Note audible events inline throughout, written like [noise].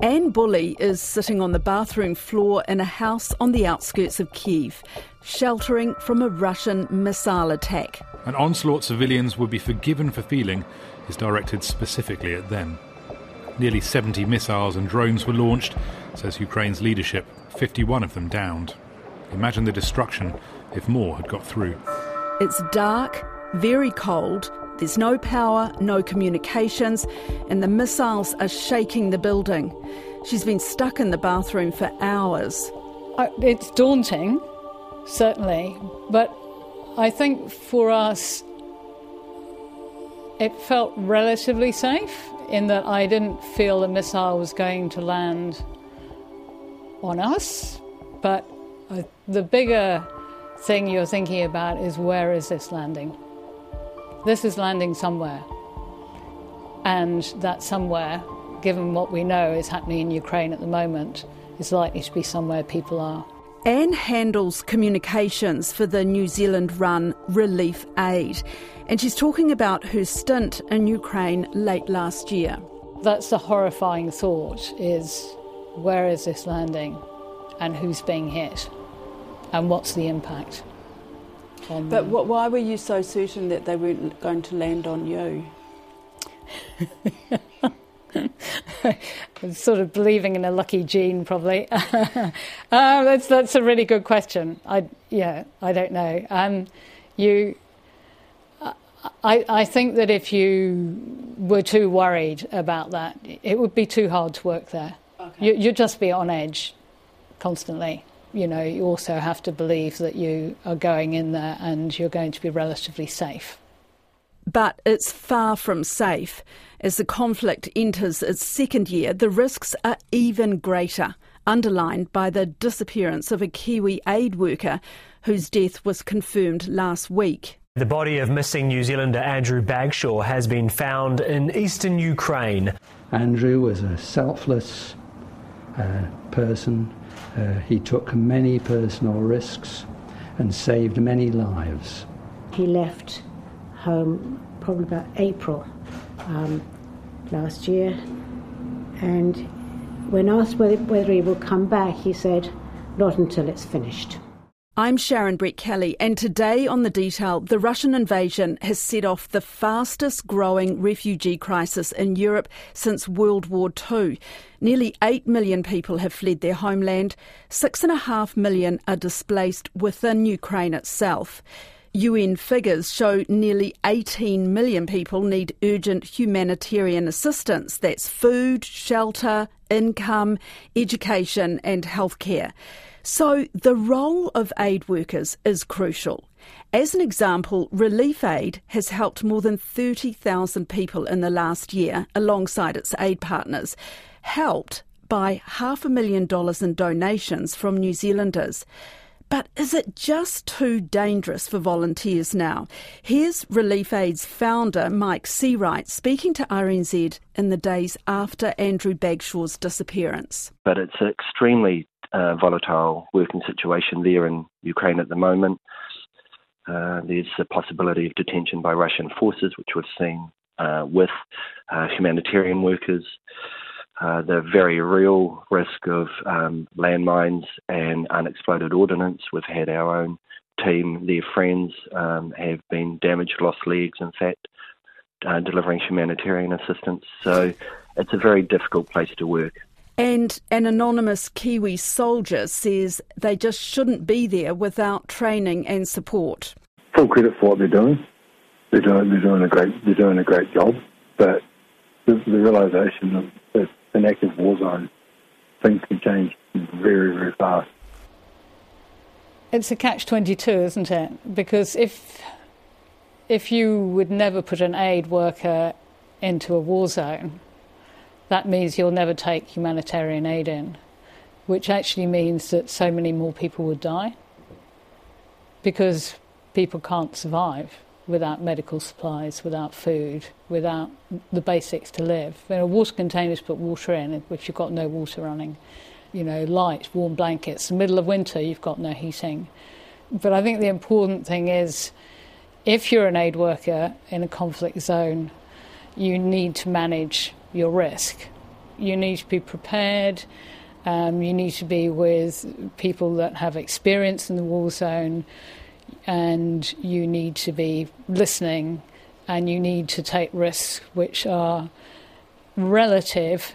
Anne Bully is sitting on the bathroom floor in a house on the outskirts of Kiev, sheltering from a Russian missile attack. An onslaught civilians would be forgiven for feeling is directed specifically at them. Nearly 70 missiles and drones were launched, says Ukraine's leadership, 51 of them downed. Imagine the destruction if more had got through. It's dark, very cold, there's no power, no communications, and the missiles are shaking the building. She's been stuck in the bathroom for hours. It's daunting, certainly, but I think for us, it felt relatively safe in that I didn't feel the missile was going to land on us. But the bigger thing you're thinking about is where is this landing? This is landing somewhere. And that somewhere, given what we know is happening in Ukraine at the moment, is likely to be somewhere people are. Anne handles communications for the New Zealand run Relief Aid, and she's talking about her stint in Ukraine late last year. That's the horrifying thought is where is this landing and who's being hit and what's the impact? But what, why were you so certain that they weren't going to land on you? [laughs] sort of believing in a lucky gene, probably. uh, [laughs] that's that's a really good question. I yeah, I don't know. Um, you, I I think that if you were too worried about that, it would be too hard to work there. Okay. You, you'd just be on edge constantly you know, you also have to believe that you are going in there and you're going to be relatively safe. But it's far from safe. As the conflict enters its second year, the risks are even greater, underlined by the disappearance of a Kiwi aid worker whose death was confirmed last week. The body of missing New Zealander Andrew Bagshaw has been found in eastern Ukraine. Andrew was a selfless uh, person uh, he took many personal risks and saved many lives. He left home probably about April um, last year, and when asked whether, whether he will come back, he said, Not until it's finished. I'm Sharon Brettkelly, and today on The Detail, the Russian invasion has set off the fastest growing refugee crisis in Europe since World War II. Nearly 8 million people have fled their homeland, 6.5 million are displaced within Ukraine itself. UN figures show nearly 18 million people need urgent humanitarian assistance. That's food, shelter, income, education, and healthcare. So the role of aid workers is crucial. As an example, Relief Aid has helped more than 30,000 people in the last year alongside its aid partners, helped by half a million dollars in donations from New Zealanders. But is it just too dangerous for volunteers now? Here's Relief Aid's founder, Mike Seawright, speaking to RNZ in the days after Andrew Bagshaw's disappearance. But it's extremely uh, volatile working situation there in Ukraine at the moment. Uh, there's a possibility of detention by Russian forces, which we've seen uh, with uh, humanitarian workers uh, the very real risk of um, landmines and unexploded ordnance. We've had our own team, their friends, um, have been damaged, lost legs, in fact, uh, delivering humanitarian assistance. So it's a very difficult place to work. And an anonymous Kiwi soldier says they just shouldn't be there without training and support. Full credit for what they're doing. They're doing, they're doing a great they're doing a great job, but the, the realization that an active war zone, things can change very, very fast. It's a catch 22, isn't it? Because if, if you would never put an aid worker into a war zone, that means you'll never take humanitarian aid in, which actually means that so many more people would die because people can't survive without medical supplies, without food, without the basics to live. You know, water containers put water in if you've got no water running. You know, light, warm blankets. In the middle of winter, you've got no heating. But I think the important thing is if you're an aid worker in a conflict zone, you need to manage your risk you need to be prepared. Um, you need to be with people that have experience in the war zone, and you need to be listening, and you need to take risks which are relative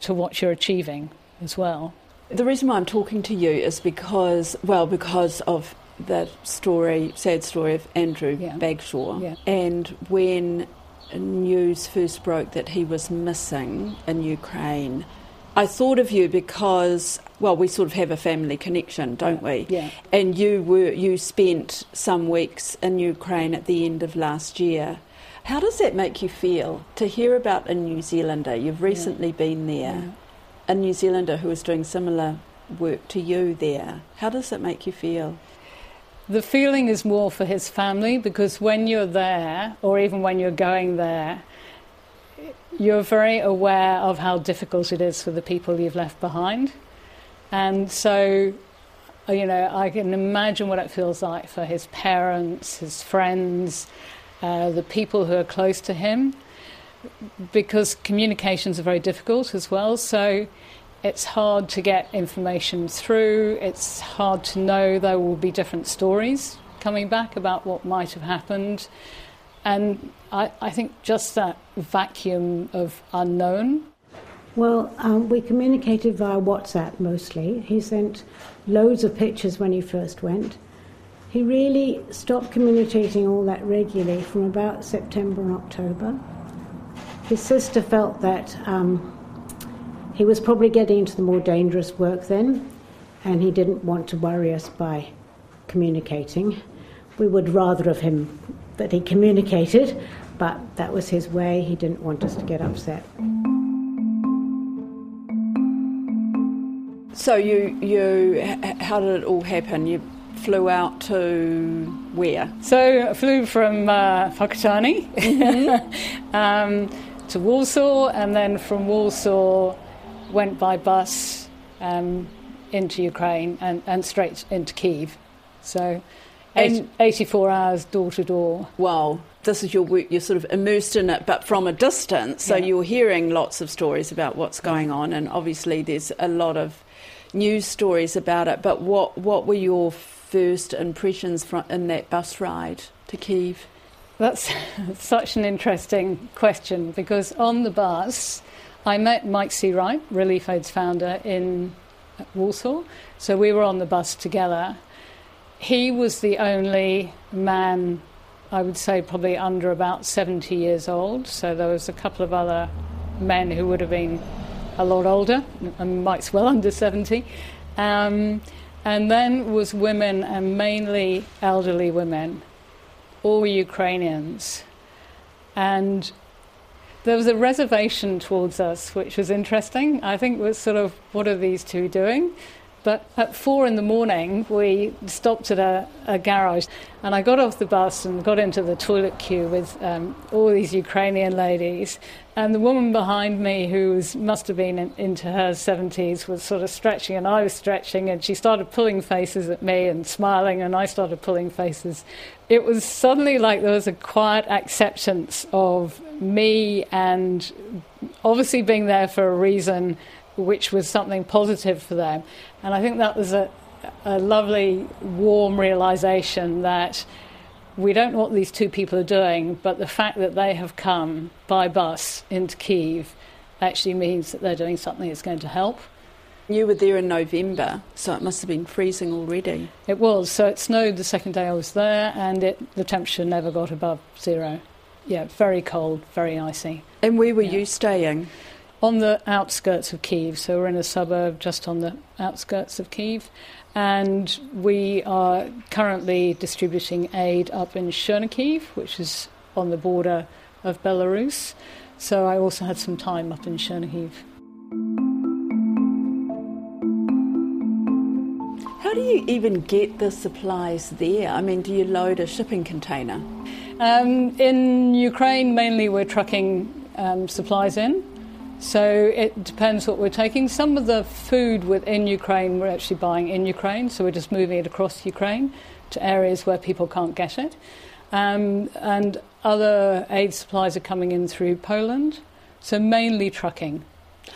to what you're achieving as well. The reason why I'm talking to you is because, well, because of the story, sad story of Andrew Yeah. Bagshaw. Yeah. And when news first broke that he was missing in Ukraine, I thought of you because, well, we sort of have a family connection, don't we? Yeah. And you were you spent some weeks in Ukraine at the end of last year. How does that make you feel to hear about a New Zealander? You've recently been there, a New Zealander who is doing similar work to you there. How does it make you feel? The feeling is more for his family because when you're there, or even when you're going there, you're very aware of how difficult it is for the people you've left behind. And so, uh, you know, I can imagine what it feels like for his parents, his friends, uh, the people who are close to him, because communications are very difficult as well. So it's hard to get information through. It's hard to know there will be different stories coming back about what might have happened. And I, I think just that vacuum of unknown. Well, um, we communicated via WhatsApp mostly. He sent loads of pictures when he first went. He really stopped communicating all that regularly from about September and October. His sister felt that um, he was probably getting into the more dangerous work then, and he didn't want to worry us by communicating. We would rather of him that he communicated, but that was his way. He didn't want us to get upset. So you you how did it all happen? You flew out to where? So I flew from uh, Whakatane [laughs] um, to Warsaw, and then from Warsaw went by bus um, into Ukraine and, and straight into Kiev. So eight, 84 hours door to door. Well, this is your work. You're sort of immersed in it, but from a distance. So Yeah. you're hearing lots of stories about what's going on, and obviously there's a lot of news stories about it. But what what were your first impressions from in that bus ride to Kiev? That's [laughs] such an interesting question because on the bus, I met Mike Seawright, Relief Aid's founder, in Warsaw. So we were on the bus together. He was the only man, I would say, probably under about 70 years old. So there was a couple of other men who would have been a lot older, and Mike's well under 70. Um, and then was women, and mainly elderly women all Ukrainians. And there was a reservation towards us, which was interesting. I think was sort of, what are these two doing? But at four in the morning, we stopped at a, a garage, and I got off the bus and got into the toilet queue with um, all these Ukrainian ladies. And the woman behind me, who was, must have been in, into her 70s, was sort of stretching, and I was stretching, and she started pulling faces at me and smiling, and I started pulling faces. It was suddenly like there was a quiet acceptance of me and obviously being there for a reason which was something positive for them. And I think that was a, a lovely, warm realization that we don't know what these two people are doing, but the fact that they have come by bus into Kiev actually means that they're doing something that's going to help. You were there in November, so it must have been freezing already. It was. So it snowed the second day I was there, and it, the temperature never got above zero. Yeah, very cold, very icy. And where were Yeah. you staying? On the outskirts of Kiev. So we're in a suburb just on the outskirts of Kiev. And we are currently distributing aid up in Chernihiv, which is on the border of Belarus. So I also had some time up in Chernihiv. How do you even get the supplies there? I mean, do you load a shipping container? Um, in Ukraine, mainly we're trucking um, supplies in. So it depends what we're taking. Some of the food within Ukraine we're actually buying in Ukraine, so we're just moving it across Ukraine to areas where people can't get it. Um, and other aid supplies are coming in through Poland. So mainly trucking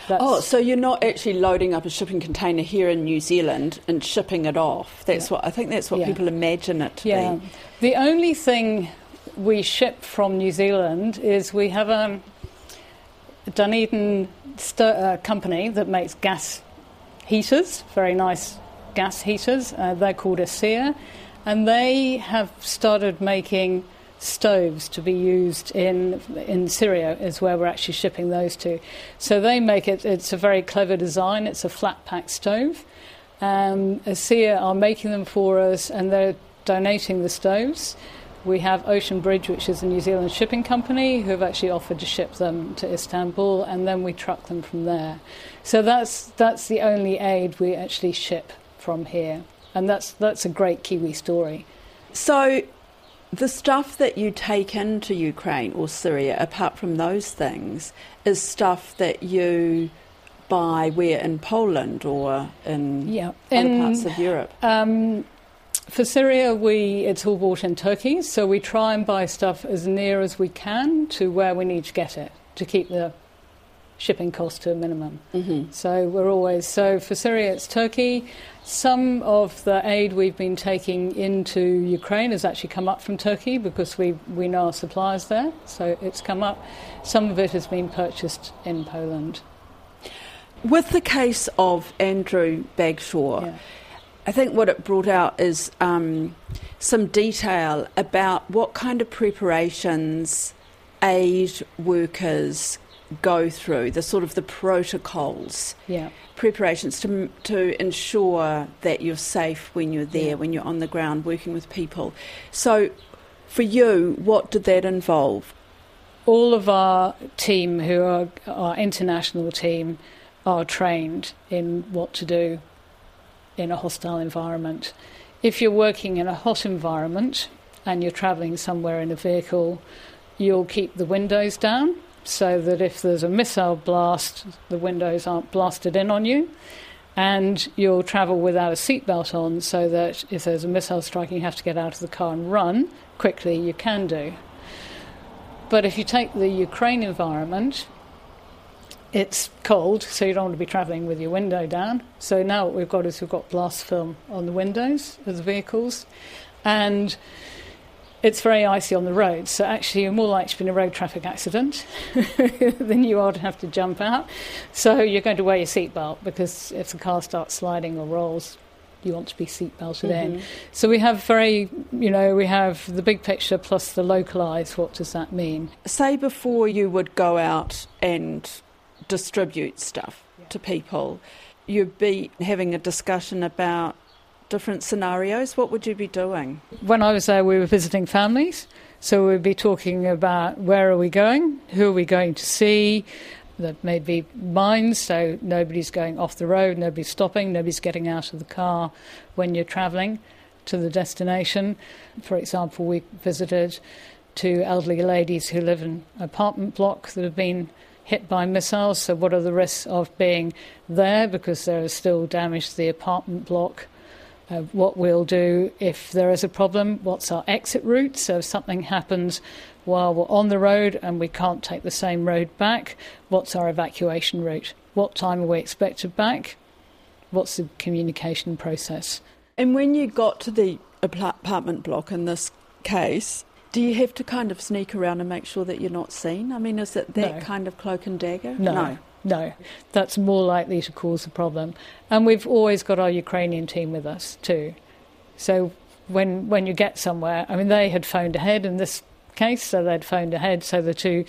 That's, Oh, so you're not actually loading up a shipping container here in New Zealand and shipping it off. That's Yeah. what I think. That's what Yeah. people imagine it to yeah. be. The only thing we ship from New Zealand is we have a Dunedin st- uh, company that makes gas heaters, very nice gas heaters. Uh, they're called Escea, and they have started making stoves to be used in in Syria is where we're actually shipping those to. So they make it. It's a very clever design. It's a flat pack stove. Um, Escea are making them for us, and they're donating the stoves. We have Oceanbridge, which is a New Zealand shipping company, who have actually offered to ship them to Istanbul, and then we truck them from there. So that's that's the only aid we actually ship from here, and that's that's a great Kiwi story. So, the stuff that you take into Ukraine or Syria, apart from those things, is stuff that you buy where in Poland or in Yeah, other in- parts of Europe. Um, for Syria, we it's all bought in Turkey, so we try and buy stuff as near as we can to where we need to get it to keep the shipping cost to a minimum. hmm So we're always so for Syria, it's Turkey. Some of the aid we've been taking into Ukraine has actually come up from Turkey because we we know our suppliers there, so it's come up. Some of it has been purchased in Poland. With the case of Andrew Bagshaw, Yeah. I think what it brought out is um, some detail about what kind of preparations aid workers go through, the sort of the protocols, Yeah. preparations to to ensure that you're safe when you're there, Yeah. when you're on the ground working with people. So, for you, what did that involve? all of our team, who are our international team, are trained in what to do in a hostile environment. If you're working in a hot environment and you're travelling somewhere in a vehicle, you'll keep the windows down so that if there's a missile blast, the windows aren't blasted in on you. And you'll travel without a seatbelt on so that if there's a missile strike and you have to get out of the car and run quickly, you can do. But if you take the Ukraine environment, it's cold, so you don't want to be travelling with your window down. So now what we've got is we've got blast film on the windows of the vehicles, and it's very icy on the road. So actually, you're more likely to be in a road traffic accident [laughs] than you are to have to jump out. So you're going to wear your seatbelt because if the car starts sliding or rolls, you want to be seatbelted in. Mm-hmm. So we have very, you know, we have the big picture plus the localised. What does that mean? Say before you would go out and distribute stuff to people, you'd be having a discussion about different scenarios. What would you be doing? When I was there, we were visiting families. So we'd be talking about where are we going, who are we going to see. There may be mines, so nobody's going off the road, nobody's stopping, nobody's getting out of the car when you're travelling to the destination. For example, we visited two elderly ladies who live in an apartment block that have been hit by missiles. So, what are the risks of being there because there is still damage to the apartment block? uh, what we'll do if there is a problem, what's our exit route. So if something happens while we're on the road and we can't take the same road back, what's our evacuation route? What time are we expected back? What's the communication process? And when you got to the apartment block in this case, do you have to kind of sneak around and make sure that you're not seen? I mean, is it that No. kind of cloak and dagger? No. No, that's more likely to cause a problem. And we've always got our Ukrainian team with us too. So when when you get somewhere, I mean, they had phoned ahead in this case, so they'd phoned ahead. So the two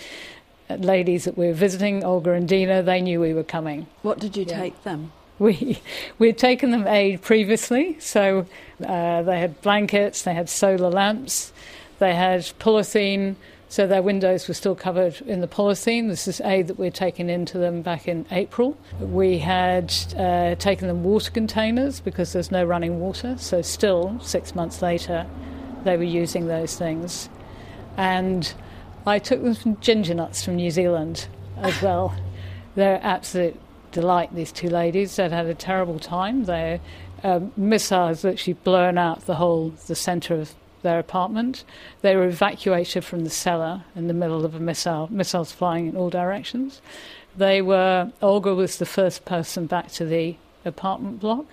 ladies that we were visiting, Olga and Dina, they knew we were coming. What did you Yeah. take them? We we had taken them aid previously, so uh, they had blankets, they had solar lamps, they had polythene, so their windows were still covered in the polythene. This is aid that we'd taken into them back in April. We had uh, taken them water containers because there's no running water, so still six months later, they were using those things, and I took them some ginger nuts from New Zealand as well. They're absolute delight, these two ladies. They'd had a terrible time. Their um, missiles literally blown out the whole, the centre of their apartment. They were evacuated from the cellar in the middle of a missile, missiles flying in all directions. They were, Olga was the first person back to the apartment block.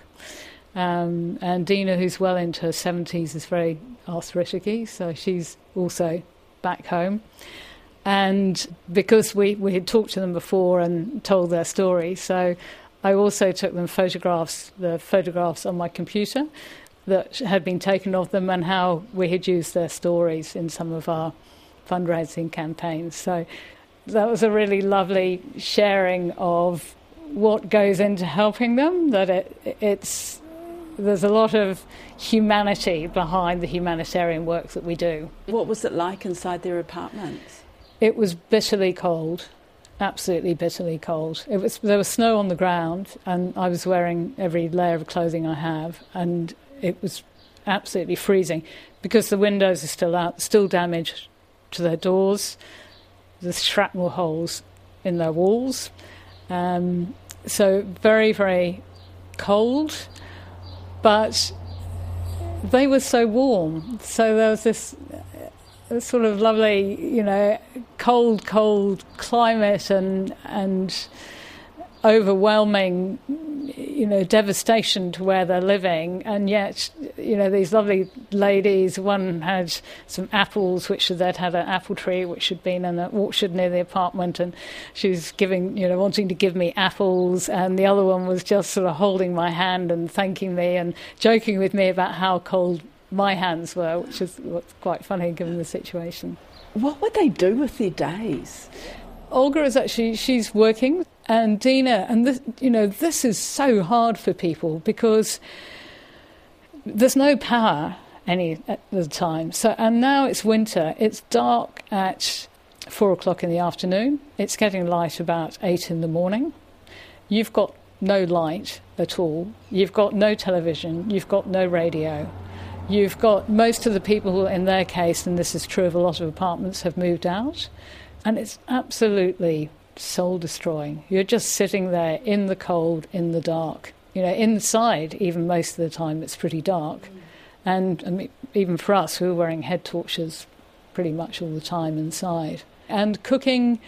Um, and Dina, who's well into her 70s, is very arthritic so she's also back home. And because we, we had talked to them before and told their story, so I also took them photographs, the photographs on my computer that had been taken of them and how we had used their stories in some of our fundraising campaigns. So that was a really lovely sharing of what goes into helping them. That it, it's there's a lot of humanity behind the humanitarian work that we do. What was it like inside their apartments? It was bitterly cold, absolutely bitterly cold. It was there was snow on the ground, and I was wearing every layer of clothing I have, and it was absolutely freezing because the windows are still out, still damaged to their doors. There's shrapnel holes in their walls. Um, so very, very cold, but they were so warm. So there was this, this sort of lovely, you know, cold, cold climate and and overwhelming, you know, devastation to where they're living, and yet, you know, these lovely ladies. One had some apples, which they'd had an apple tree, which had been in an orchard near the apartment, and she was giving, you know, wanting to give me apples, and the other one was just sort of holding my hand and thanking me and joking with me about how cold my hands were, which is quite funny given the situation. What would they do with their days? Olga is actually she's working and Dina, and this, you know, this is so hard for people because there's no power any at the time. So, and now it's winter. It's dark at four o'clock in the afternoon. It's getting light about eight in the morning. You've got no light at all. You've got no television. You've got no radio. You've got most of the people in their case, and this is true of a lot of apartments, have moved out. And it's absolutely soul destroying. You're just sitting there in the cold, in the dark. You know, inside, even most of the time, it's pretty dark. And I mean, even for us, we were wearing head torches pretty much all the time inside. And cooking,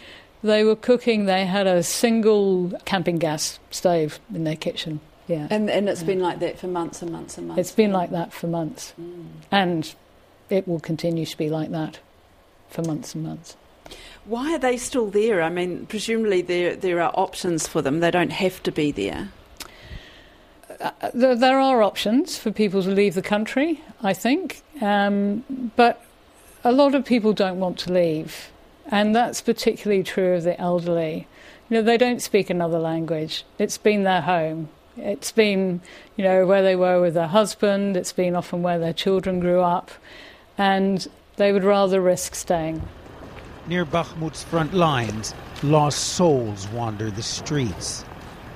they were cooking, they had a single camping gas stove in their kitchen. Yeah. And, and it's yeah. been like that for months and months and months. It's been like that for months. Mm. And it will continue to be like that for months and months. Why are they still there? I mean, presumably there there are options for them. They don't have to be there. Uh, there are options for people to leave the country, I think, um, but a lot of people don't want to leave, and that's particularly true of the elderly. You know, they don't speak another language. It's been their home. It's been, you know, where they were with their husband. It's been often where their children grew up, and they would rather risk staying. Near Bakhmut's front lines, lost souls wander the streets.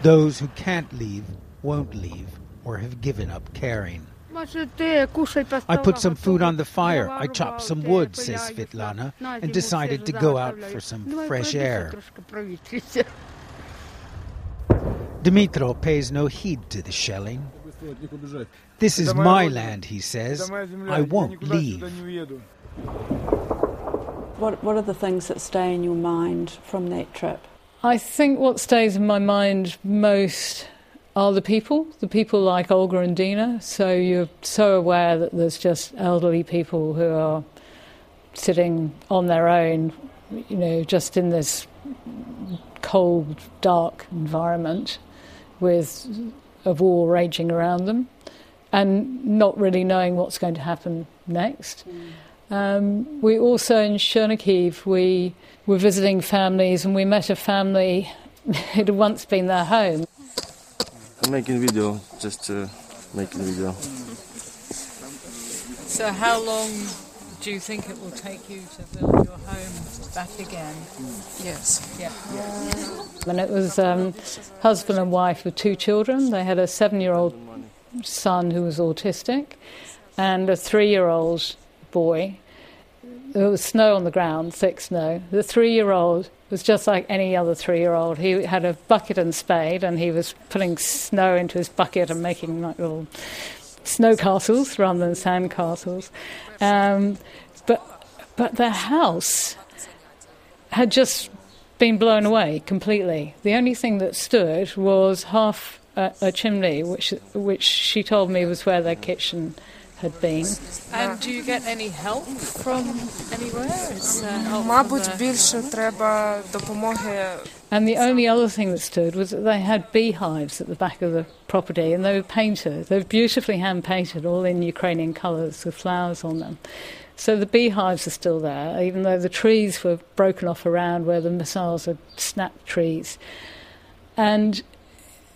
Those who can't leave won't leave or have given up caring. I put some food on the fire. I chopped some wood, says Svetlana, and decided to go out for some fresh air. Dimitro pays no heed to the shelling. This is my land, he says. I won't leave. What, what are the things that stay in your mind from that trip? I think what stays in my mind most are the people, the people like Olga and Dina. So you're so aware that there's just elderly people who are sitting on their own, you know, just in this cold, dark environment with a war raging around them and not really knowing what's going to happen next. Mm. Um, we also in Chernihiv we were visiting families and we met a family [laughs] it had once been their home. I'm making a video, just uh, making a video. So how long do you think it will take you to build your home back again? Yes. Yeah. And it was um, husband and wife with two children. They had a seven-year-old son who was autistic and a three-year-old boy there was snow on the ground, thick snow. The three year old was just like any other three year old. He had a bucket and spade, and he was putting snow into his bucket and making like little snow castles rather than sand castles. Um, but, but their house had just been blown away completely. The only thing that stood was half a, a chimney, which which she told me was where their kitchen had been. And do you get any help from anywhere? uh, Мабуть, більше треба допомоги. And the only other thing that stood was that they had beehives at the back of the property, and they were painted. They were beautifully hand painted, all in Ukrainian colours with flowers on them. So the beehives are still there, even though the trees were broken off around where the missiles had snapped trees. And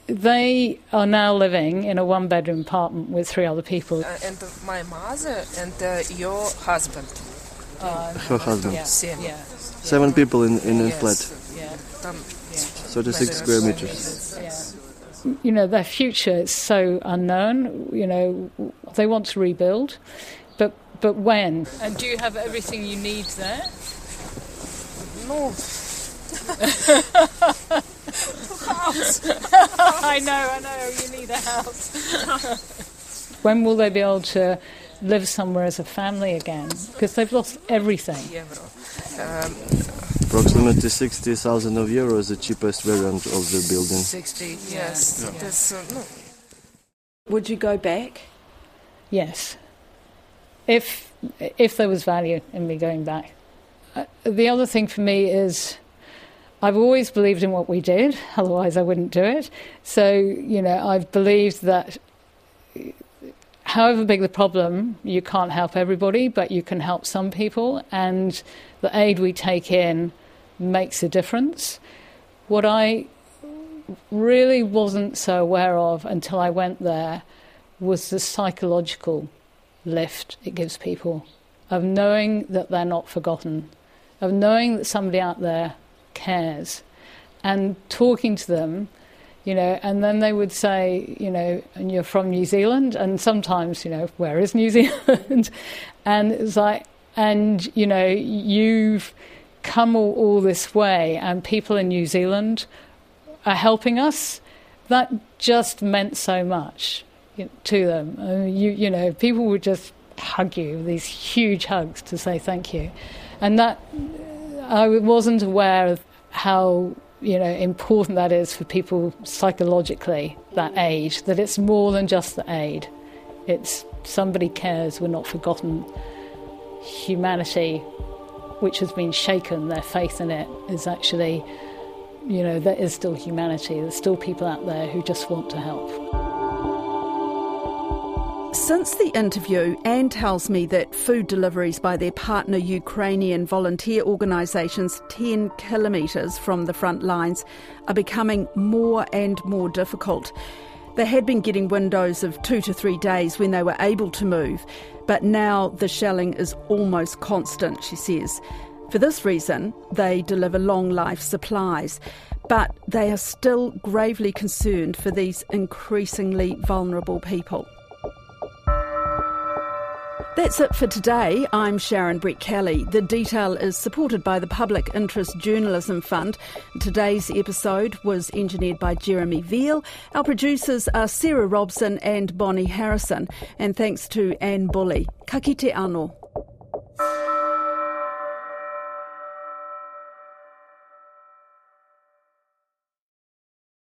they are now living in a one bedroom apartment with three other people. Uh, and my mother and uh, your husband. Uh, Her husband. Yeah. Seven. Yeah. Seven people in, in a flat. Yeah. 36 square meters. Yeah. You know, their future is so unknown. You know, they want to rebuild, but but when? And do you have everything you need there? No. [laughs] [laughs] house. [laughs] I know, I know, you need a house. [laughs] when will they be able to live somewhere as a family again? Because they've lost everything. Um, Approximately 60,000 of euros, the cheapest variant of the building. 60, yes. Yeah. This, uh, no. Would you go back? Yes. If if there was value in me going back. Uh, the other thing for me is I've always believed in what we did, otherwise I wouldn't do it. So, you know, I've believed that however big the problem, you can't help everybody, but you can help some people, and the aid we take in makes a difference. What I really wasn't so aware of until I went there was the psychological lift it gives people of knowing that they're not forgotten, of knowing that somebody out there cares, and talking to them, you know, and then they would say, you know, and you're from New Zealand, and sometimes, you know, where is New [laughs] Zealand? and it's like, and you know, you've come all, all this way, and people in New Zealand are helping us. That just meant so much to them. I mean, you, you know, people would just hug you, these huge hugs to say thank you. And that, I wasn't aware of how, you know, important that is for people psychologically, that aid, that it's more than just the aid. It's somebody cares, we're not forgotten. Humanity, which has been shaken, their faith in it, is actually, you know, there is still humanity. There's still people out there who just want to help. Since the interview, Anne tells me that food deliveries by their partner Ukrainian volunteer organisations 10 kilometres from the front lines are becoming more and more difficult. They had been getting windows of two to three days when they were able to move, but now the shelling is almost constant, she says. For this reason, they deliver long life supplies, but they are still gravely concerned for these increasingly vulnerable people. That's it for today. I'm Sharon Brettkelly. The detail is supported by the Public Interest Journalism Fund. Today's episode was engineered by Jeremy Veal. Our producers are Sarah Robson and Bonnie Harrison. And thanks to Anne Bully. Ka kite anō.